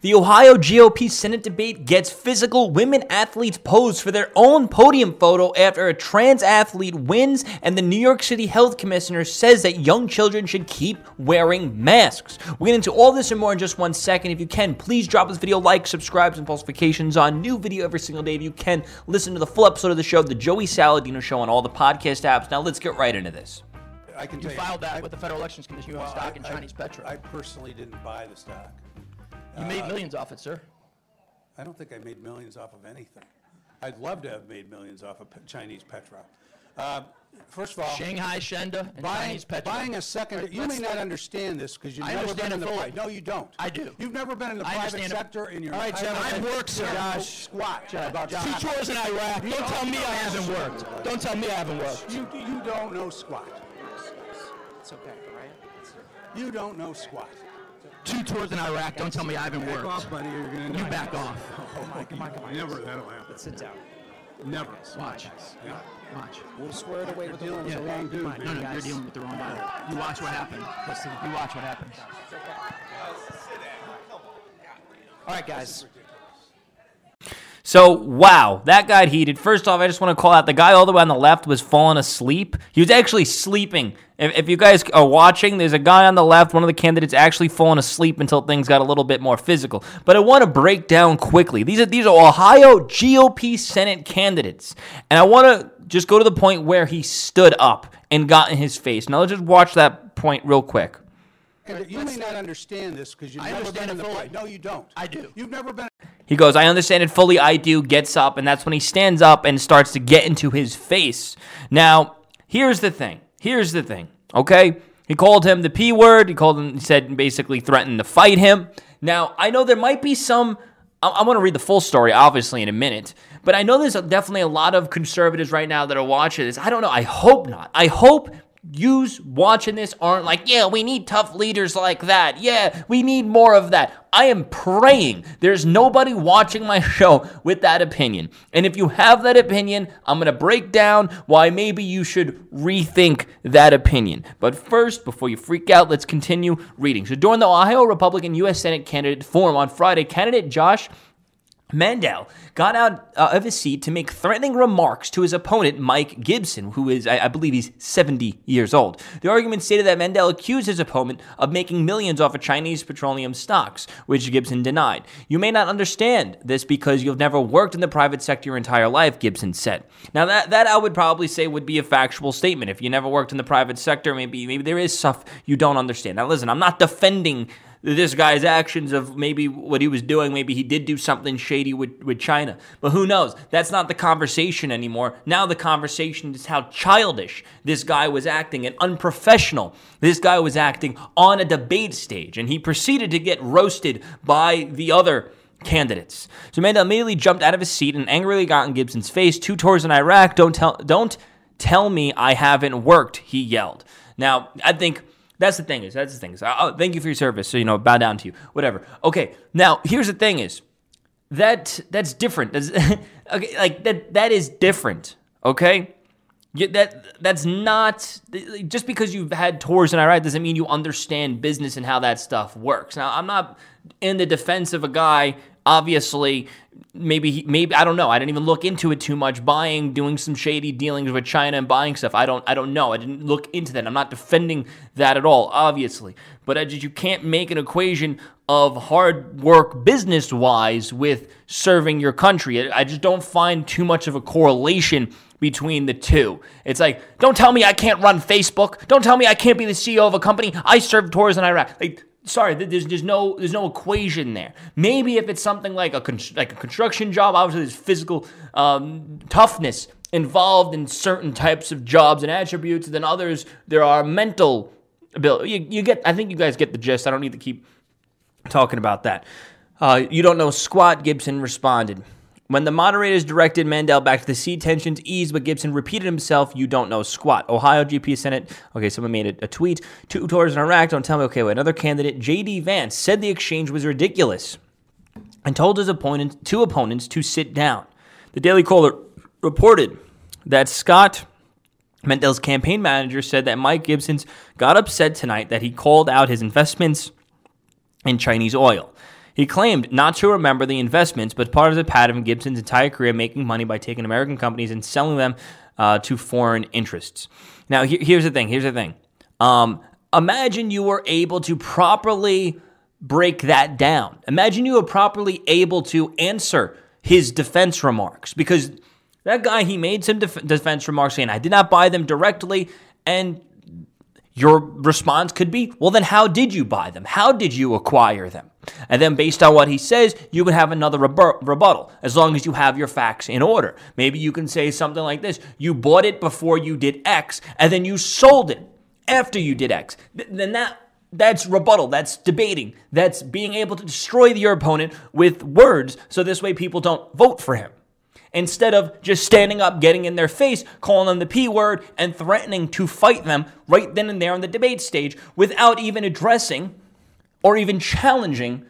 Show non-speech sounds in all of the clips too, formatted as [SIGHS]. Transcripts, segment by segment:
The Ohio GOP Senate debate gets physical. Women athletes pose for their own podium photo after a trans athlete wins, and the New York City Health Commissioner says that young children should keep wearing masks. We'll get into all this and more in just one second. If you can, please drop this video, like, subscribe, and post notifications on. New video every single day. If you can, listen to the full episode of the show, The Joey Saladino Show, on all the podcast apps. Now let's get right into this. I can You tell filed that I- with the Federal Elections Commission. You own well, stock in I- Chinese Petra. I personally didn't buy the stock. You made millions off it, sir. I don't think I made millions off of anything. I'd love to have made millions off of Pe- Chinese Petra. Uh, First of all, Shanghai Shenda and buying, Chinese Petra. buying a second, you may Let's- not understand this because you've I never been understand in it the, fully. pri- no, you don't. I do. You've never been in the I private understand it. sector in your All right, entire gentlemen. life. I've worked, sir. You know Josh. Squat about Two stock. tours in Iraq. Don't tell me I haven't worked. Don't tell me I haven't worked. You, you don't know squat. It's okay, all right? You don't know squat. Two tours in Iraq. Don't tell me I haven't Back worked. off, buddy. You're gonna You back off. Oh, on, come on, come on. Never that'll happen. Sit down. Never. Watch. Yeah. Watch. We'll square it away with the Dealing with the wrong dude. Come on, No, no, you're dealing with the wrong guy. You watch what happens. You watch what happens. All right, guys. So, wow, that got heated. First off, I just want to call out the guy all the way on the left was falling asleep. He was actually sleeping. If, if you guys are watching, there's a guy on the left, one of the candidates, actually falling asleep until things got a little bit more physical. But I want to break down quickly. These are these are Ohio GOP Senate candidates, and I want to just go to the point where he stood up and got in his face. Now let's just watch that point real quick. You may not understand this because you've I never understand been in it the fully. No, you don't. I do. You've never been. He goes, I understand it fully, I do, gets up, and that's when he stands up and starts to get into his face. Now, here's the thing. Here's the thing, okay? He called him the P word. He called him, he said, basically threatened to fight him. Now, I know there might be some, I, I want to read the full story, obviously, in a minute, but I know there's definitely a lot of conservatives right now that are watching this. I don't know. I hope not. I hope yous watching this aren't like, yeah, we need tough leaders like that. Yeah, we need more of that. I am praying there's nobody watching my show with that opinion. And if you have that opinion, I'm going to break down why maybe you should rethink that opinion. But first, before you freak out, let's continue reading. So during the Ohio Republican U.S. Senate candidate forum on Friday, candidate Josh Mandel got out uh, of his seat to make threatening remarks to his opponent, Mike Gibson, who is, I, I believe, he's 70 years old. The argument stated that Mandel accused his opponent of making millions off of Chinese petroleum stocks, which Gibson denied. You may not understand this because you've never worked in the private sector your entire life, Gibson said. Now, that, that I would probably say would be a factual statement. If you never worked in the private sector, maybe, maybe there is stuff you don't understand. Now, listen, I'm not defending this guy's actions of maybe what he was doing. Maybe he did do something shady with, with China. But who knows? That's not the conversation anymore. Now the conversation is how childish this guy was acting and unprofessional this guy was acting on a debate stage. And he proceeded to get roasted by the other candidates. So Mandel immediately jumped out of his seat and angrily got in Gibson's face. Two tours in Iraq. Don't tell don't tell me I haven't worked, he yelled. Now, I think that's the thing is that's the thing is oh, thank you for your service. So you know, bow down to you. Whatever. Okay. Now here's the thing is that that's different. That's, [LAUGHS] okay, like that that is different. Okay. That that's not just because you've had tours in Iraq doesn't mean you understand business and how that stuff works. Now I'm not in the defense of a guy. Obviously, maybe maybe I don't know. I didn't even look into it too much. Buying, doing some shady dealings with China and buying stuff. I don't I don't know. I didn't look into that. I'm not defending that at all. Obviously, but I just you can't make an equation of hard work business wise with serving your country. I just don't find too much of a correlation between the two. It's like, don't tell me I can't run Facebook. Don't tell me I can't be the CEO of a company. I served tours in Iraq. Like, sorry, there's, there's no there's no equation there. Maybe if it's something like a con- like a construction job, obviously there's physical um, toughness involved in certain types of jobs and attributes. Than others, there are mental ability. You, you get. I think you guys get the gist. I don't need to keep talking about that. Uh, you don't know squat. Gibson responded. When the moderators directed Mandel back to the seat, tensions eased, but Gibson repeated himself, You don't know squat. Ohio GP Senate. Okay, someone made a, a tweet. Two tours in Iraq. Don't tell me. Okay, wait. Another candidate, J.D. Vance, said the exchange was ridiculous and told his opponent, two opponents to sit down. The Daily Caller reported that Scott Mandel's campaign manager said that Mike Gibson's got upset tonight that he called out his investments in Chinese oil. He claimed not to remember the investments, but part of the pattern of Gibson's entire career making money by taking American companies and selling them uh, to foreign interests. Now, he- here's the thing. Here's the thing. Um, imagine you were able to properly break that down. Imagine you were properly able to answer his defense remarks because that guy he made some def- defense remarks saying I did not buy them directly and your response could be, well, then how did you buy them? How did you acquire them? And then, based on what he says, you would have another rebu- rebuttal as long as you have your facts in order. Maybe you can say something like this You bought it before you did X, and then you sold it after you did X. Th- then that. That's rebuttal. That's debating. That's being able to destroy your opponent with words so this way people don't vote for him instead of just standing up, getting in their face, calling them the P word, and threatening to fight them right then and there on the debate stage without even addressing or even challenging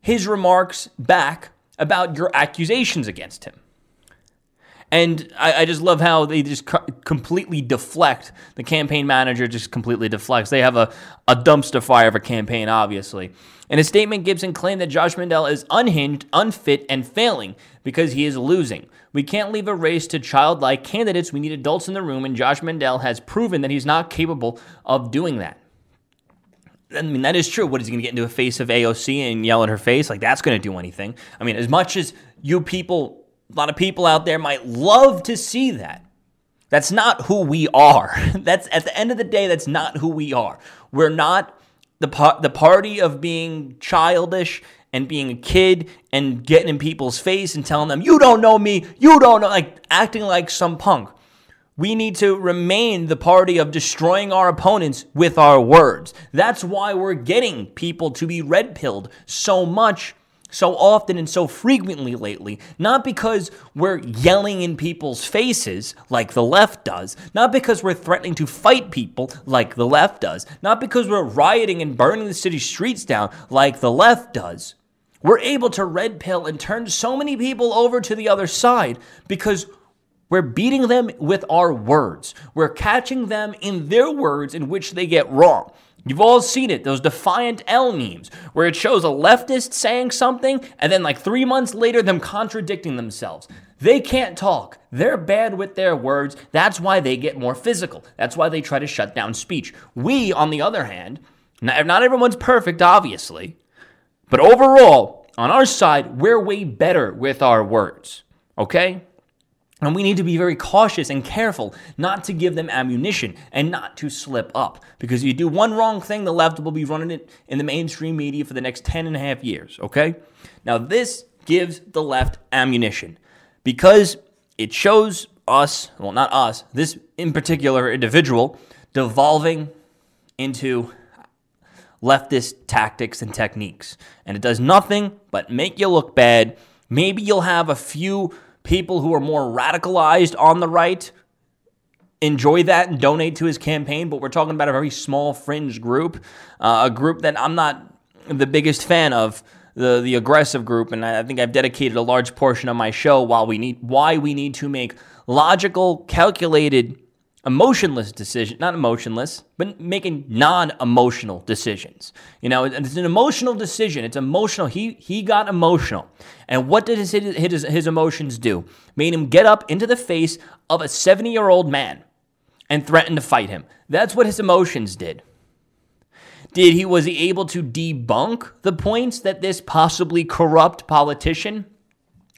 his remarks back about your accusations against him. And I, I, just love how they just co- completely deflect. The campaign manager just completely deflects. They have a, a dumpster fire of a campaign, obviously. In a statement, Gibson claimed that Josh Mandel is unhinged, unfit, and failing because he is losing. We can't leave a race to childlike candidates. We need adults in the room, and Josh Mandel has proven that he's not capable of doing that. I mean, that is true. What is he going to get into a face of AOC and yell in her face? Like, that's going to do anything. I mean, as much as you people a lot of people out there might love to see that. That's not who we are. [LAUGHS] That's at the end of the day, that's not who we are. We're not the the party of being childish and being a kid and getting in people's face and telling them, "You don't know me. You don't know," like acting like some punk. We need to remain the party of destroying our opponents with our words. That's why we're getting people to be red pilled so much so often and so frequently lately, not because we're yelling in people's faces like the left does, not because we're threatening to fight people like the left does, not because we're rioting and burning the city streets down like the left does. We're able to red pill and turn so many people over to the other side because we're beating them with our words. We're catching them in their words in which they get wrong. You've all seen it, those Defiant L memes, where it shows a leftist saying something and then, like three months later, them contradicting themselves. They can't talk. They're bad with their words. That's why they get more physical. That's why they try to shut down speech. We, on the other hand, not everyone's perfect, obviously, but overall, on our side, we're way better with our words. Okay? And we need to be very cautious and careful not to give them ammunition and not to slip up. Because if you do one wrong thing, the left will be running it in the mainstream media for the next 10 and a half years, okay? Now, this gives the left ammunition because it shows us, well, not us, this in particular individual, devolving into leftist tactics and techniques. And it does nothing but make you look bad. Maybe you'll have a few people who are more radicalized on the right enjoy that and donate to his campaign, but we're talking about a very small fringe group, uh, a group that I'm not the biggest fan of, the the aggressive group, and I think I've dedicated a large portion of my show while we need why we need to make logical, calculated, emotionless decision, not emotionless, but making non-emotional decisions. You know, it's an emotional decision. It's emotional. He he got emotional. And what did his his, his emotions do? Made him get up into the face of a 70-year-old man and threaten to fight him. That's what his emotions did. Did he was he able to debunk the points that this possibly corrupt politician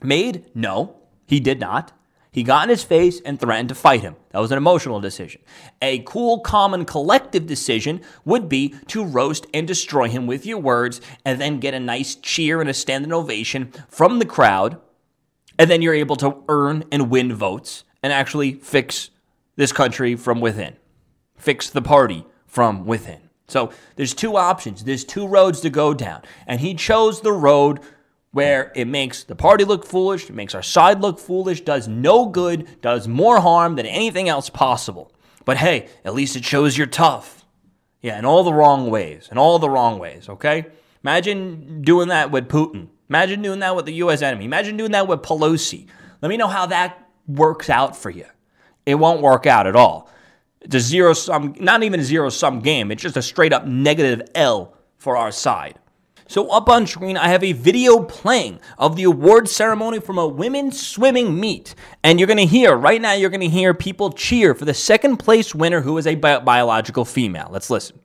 made? No, he did not. He got in his face and threatened to fight him. That was an emotional decision. A cool, common, collective decision would be to roast and destroy him with your words and then get a nice cheer and a standing ovation from the crowd. And then you're able to earn and win votes and actually fix this country from within, fix the party from within. So there's two options, there's two roads to go down. And he chose the road where it makes the party look foolish, it makes our side look foolish, does no good, does more harm than anything else possible. But hey, at least it shows you're tough. Yeah, in all the wrong ways, in all the wrong ways, okay? Imagine doing that with Putin. Imagine doing that with the US enemy. Imagine doing that with Pelosi. Let me know how that works out for you. It won't work out at all. It's a zero sum, not even a zero sum game. It's just a straight up negative L for our side. So up on screen, I have a video playing of the award ceremony from a women's swimming meet. And you're going to hear, right now, you're going to hear people cheer for the second place winner who is a bi- biological female. Let's listen.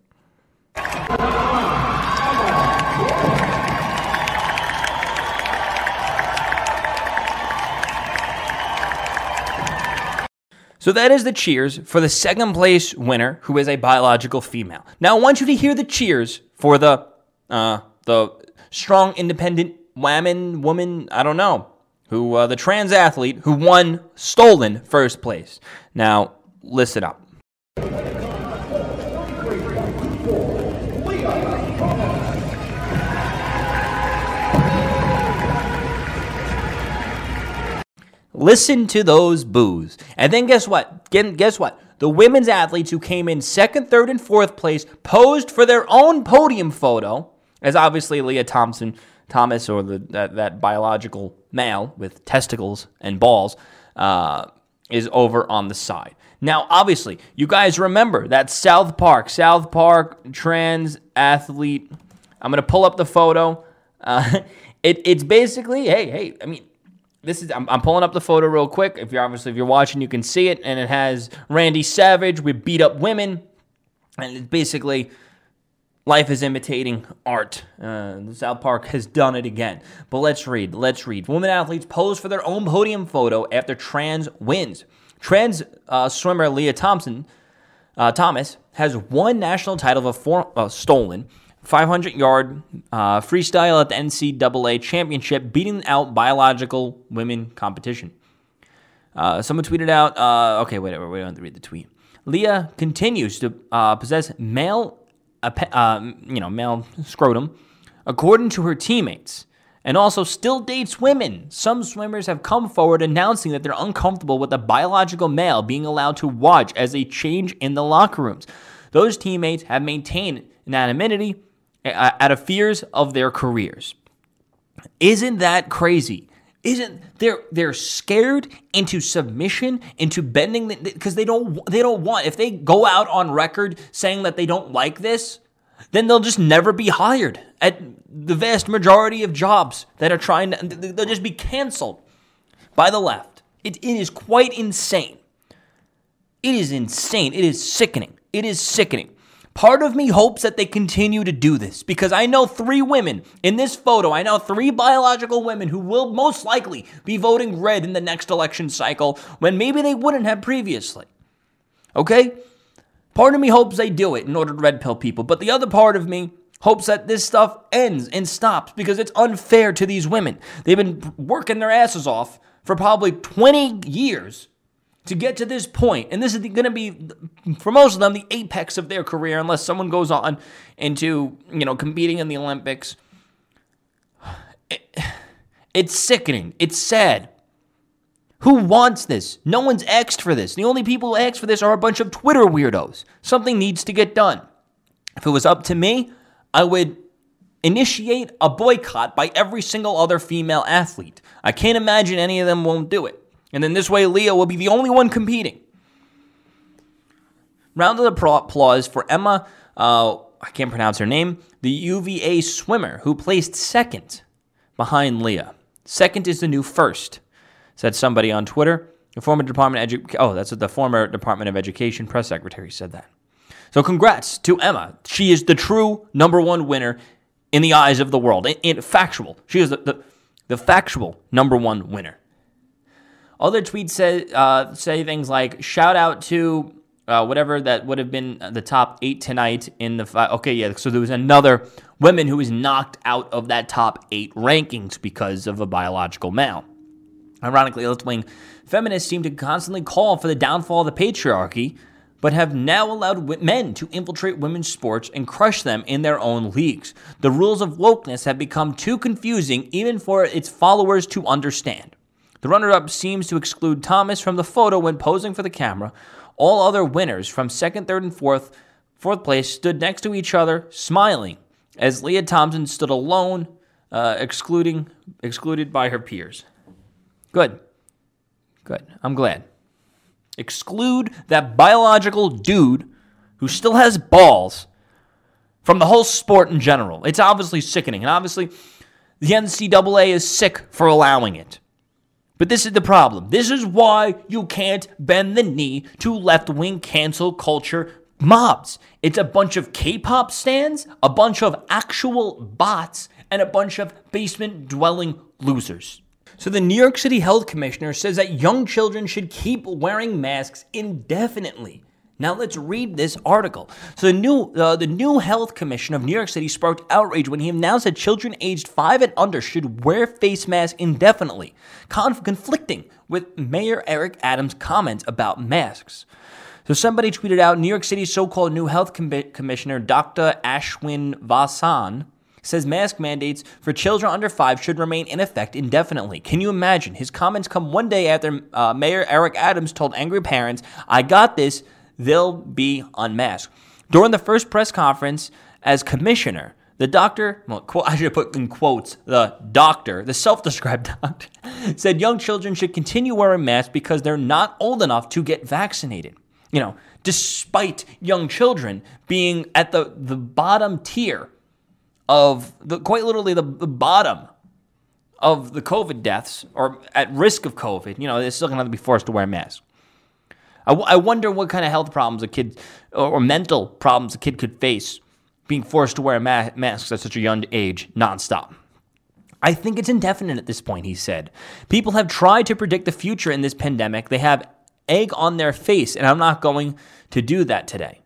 So that is the cheers for the second place winner, who is a biological female. Now I want you to hear the cheers for the uh, the strong, independent woman, woman, I don't know, who uh, the trans athlete who won stolen first place. Now listen up. Listen to those boos. And then guess what? Guess what? The women's athletes who came in second, third, and fourth place posed for their own podium photo, as obviously Lia Thompson, Thomas, or the that, that biological male with testicles and balls, uh, is over on the side. Now, obviously, you guys remember that South Park, South Park trans athlete. I'm gonna pull up the photo. Uh, [LAUGHS] it, it's basically, hey, hey. I mean, this is I'm, I'm, pulling up the photo real quick. If you're obviously if you're watching, you can see it, and it has Randy Savage with beat up women, and it's basically life is imitating art. Uh, South Park has done it again. But let's read. Let's read. Women athletes pose for their own podium photo after trans wins. Trans uh, swimmer Lia Thompson uh, Thomas has one national title of four, uh, stolen 500 yard uh, freestyle at the NCAA championship, beating out biological women competition. Uh, someone tweeted out, uh, okay, wait, wait, wait, I have to read the tweet. Lia continues to uh, possess male, uh, you know, male scrotum, according to her teammates, and also still dates women. Some swimmers have come forward announcing that they're uncomfortable with a biological male being allowed to watch as a change in the locker rooms. Those teammates have maintained anonymity out of fears of their careers. Isn't that crazy? Isn't they're they're scared into submission, into bending because they don't they don't want if they go out on record saying that they don't like this, then they'll just never be hired at the vast majority of jobs that are trying to they'll just be canceled by the left. It, it is quite insane. It is insane. It is sickening. It is sickening. Part of me hopes that they continue to do this because I know three women in this photo. I know three biological women who will most likely be voting red in the next election cycle when maybe they wouldn't have previously. Okay? Part of me hopes they do it in order to red pill people, but the other part of me hopes that this stuff ends and stops because it's unfair to these women. They've been working their asses off for probably 20 years to get to this point, and this is going to be for most of them the apex of their career, unless someone goes on into you know competing in the Olympics. It, [SIGHS] it's sickening. It's sad. Who wants this? No one's asked for this. The only people who asked for this are a bunch of Twitter weirdos. Something needs to get done. If it was up to me, I would initiate a boycott by every single other female athlete. I can't imagine any of them won't do it. And then this way, Lia will be the only one competing. Round of applause for Emma, uh, I can't pronounce her name, the UVA swimmer who placed second behind Lia. Second is the new first, said somebody on Twitter. The former Department of Edu- oh, that's what the former Department of Education press secretary said that. So congrats to Emma. She is the true number one winner in the eyes of the world. In, in factual, she is the, the, the factual number one winner. Other tweets say uh, say things like shout out to uh, whatever that would have been the top eight tonight in the fi- okay yeah so there was another woman who was knocked out of that top eight rankings because of a biological male. Ironically, left wing feminists seem to constantly call for the downfall of the patriarchy, but have now allowed men to infiltrate women's sports and crush them in their own leagues. The rules of wokeness have become too confusing even for its followers to understand. The runner up seems to exclude Thomas from the photo when posing for the camera. All other winners from second, third, and fourth, fourth place stood next to each other, smiling, as Lia Thompson stood alone, uh, excluding excluded by her peers. Good. Good. I'm glad. Exclude that biological dude who still has balls from the whole sport in general. It's obviously sickening, and obviously the NCAA is sick for allowing it. But this is the problem. This is why you can't bend the knee to left wing cancel culture mobs. It's a bunch of K pop stands, a bunch of actual bots, and a bunch of basement dwelling losers. So, the New York City Health Commissioner says that young children should keep wearing masks indefinitely. Now let's read this article. So the new uh, the new health commission of New York City sparked outrage when he announced that children aged five and under should wear face masks indefinitely, conf- conflicting with Mayor Eric Adams' comments about masks. So somebody tweeted out New York City's so-called new health com- commissioner, Dr. Ashwin Vasan, says mask mandates for children under five should remain in effect indefinitely. Can you imagine? His comments come one day after uh, Mayor Eric Adams told angry parents, "I got this." They'll be unmasked. During the first press conference as commissioner, the doctor, well, [LAUGHS] I should put in quotes, the doctor, the self described [LAUGHS] doctor, said young children should continue wearing masks because they're not old enough to get vaccinated. You know, despite young children being at the, the bottom tier of the quite literally the, the bottom of the COVID deaths or at risk of COVID, you know, they're still going to be forced to wear masks. I, w- I wonder what kind of health problems a kid or, or mental problems a kid could face being forced to wear a ma- mask at such a young age nonstop. I think it's indefinite at this point, he said. People have tried to predict the future in this pandemic. They have egg on their face, and I'm not going to do that today.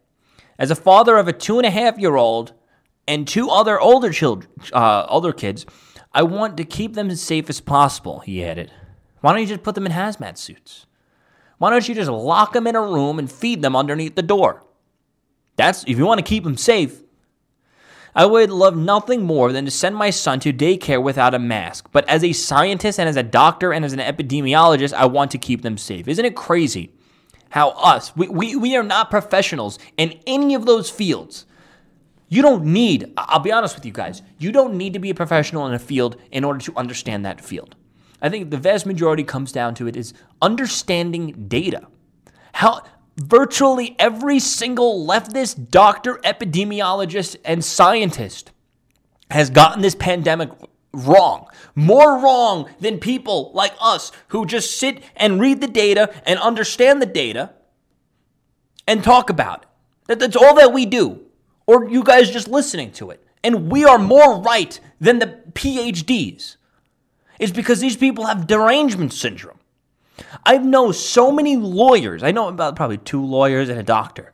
As a father of a two and a half year old and two other older children, uh, older kids, I want to keep them as safe as possible, he added. Why don't you just put them in hazmat suits? Why don't you just lock them in a room and feed them underneath the door? That's if you want to keep them safe. I would love nothing more than to send my son to daycare without a mask. But as a scientist and as a doctor and as an epidemiologist, I want to keep them safe. Isn't it crazy how us, we, we, we are not professionals in any of those fields. You don't need, I'll be honest with you guys, you don't need to be a professional in a field in order to understand that field. I think the vast majority comes down to it is understanding data. How virtually every single leftist doctor, epidemiologist, and scientist has gotten this pandemic wrong. More wrong than people like us who just sit and read the data and understand the data and talk about it. That, that's all that we do. Or you guys just listening to it. And we are more right than the PhDs is because these people have derangement syndrome. I know so many lawyers, I know about probably two lawyers and a doctor,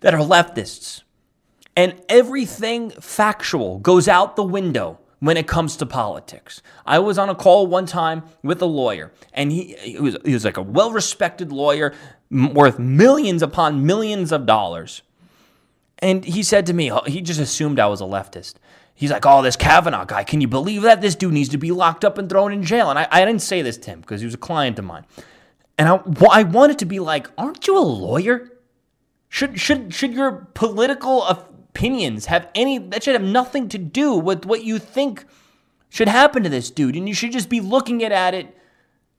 that are leftists. And everything factual goes out the window when it comes to politics. I was on a call one time with a lawyer, and he, he, was, he was like a well respected lawyer worth millions upon millions of dollars. And he said to me, he just assumed I was a leftist. He's like, oh, this Kavanaugh guy, can you believe that? This dude needs to be locked up and thrown in jail. And I, I didn't say this to him because he was a client of mine. And I, I wanted to be like, aren't you a lawyer? Should, should, should your political opinions have any, that should have nothing to do with what you think should happen to this dude. And you should just be looking at, at it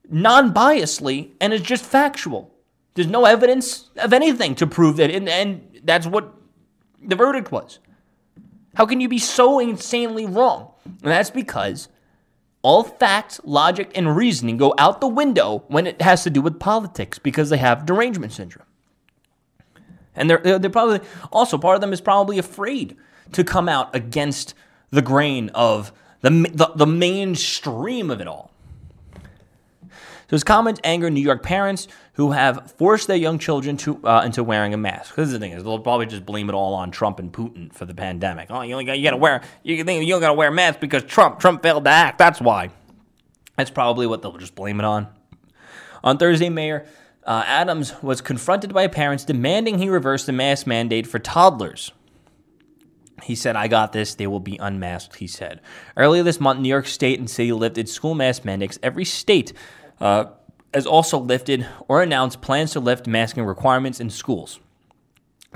non biasly and it's just factual. There's no evidence of anything to prove that. And, and that's what the verdict was. How can you be so insanely wrong? And that's because all facts, logic, and reasoning go out the window when it has to do with politics because they have derangement syndrome. And they're, they're probably also part of them is probably afraid to come out against the grain of the, the, the mainstream of it all. So his comments anger New York parents who have forced their young children to uh, into wearing a mask. Is the thing is they'll probably just blame it all on Trump and Putin for the pandemic. Oh, you only got you got to wear you think you don't got to wear masks because Trump Trump failed to act. That's why. That's probably what they'll just blame it on. On Thursday, Mayor uh, Adams was confronted by parents demanding he reverse the mask mandate for toddlers. He said, I got this. They will be unmasked, he said. Earlier this month, New York State and City lifted school mask mandates. Every state uh, has also lifted or announced plans to lift masking requirements in schools.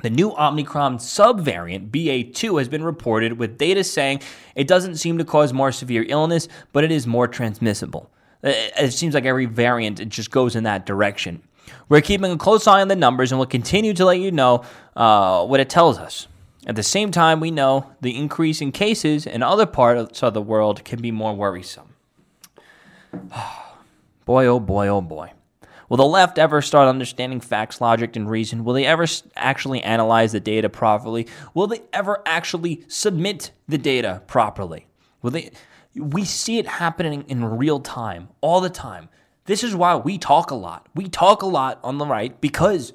The new Omicron subvariant, BA2, has been reported with data saying it doesn't seem to cause more severe illness, but it is more transmissible. It seems like every variant it just goes in that direction. We're keeping a close eye on the numbers and we'll continue to let you know uh, what it tells us. At the same time, we know the increase in cases in other parts of the world can be more worrisome. [SIGHS] boy, oh boy, oh boy. Will the left ever start understanding facts, logic, and reason? Will they ever actually analyze the data properly? Will they ever actually submit the data properly? Will they? We see it happening in real time, all the time. This is why we talk a lot. We talk a lot on the right because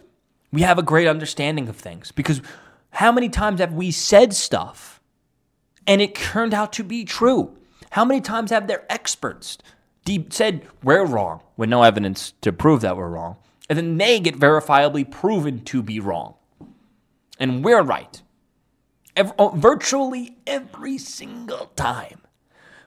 we have a great understanding of things. Because how many times have we said stuff and it turned out to be true? How many times have their experts de- said we're wrong with no evidence to prove that we're wrong, and then they get verifiably proven to be wrong, and we're right, Ev- oh, virtually every single time.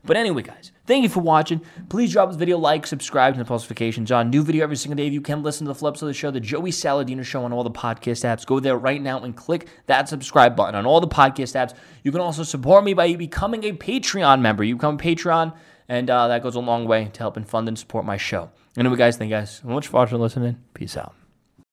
But anyway, guys, thank you for watching. Please drop this video, like, subscribe, and the notifications on. New video every single day. If you can listen to the flips of the show, the Joey Saladino Show on all the podcast apps. Go there right now and click that subscribe button on all the podcast apps. You can also support me by becoming a Patreon member. You become a Patreon, and uh, that goes a long way to helping fund and support my show. Anyway, guys, thank you guys so much for watching and listening. Peace out.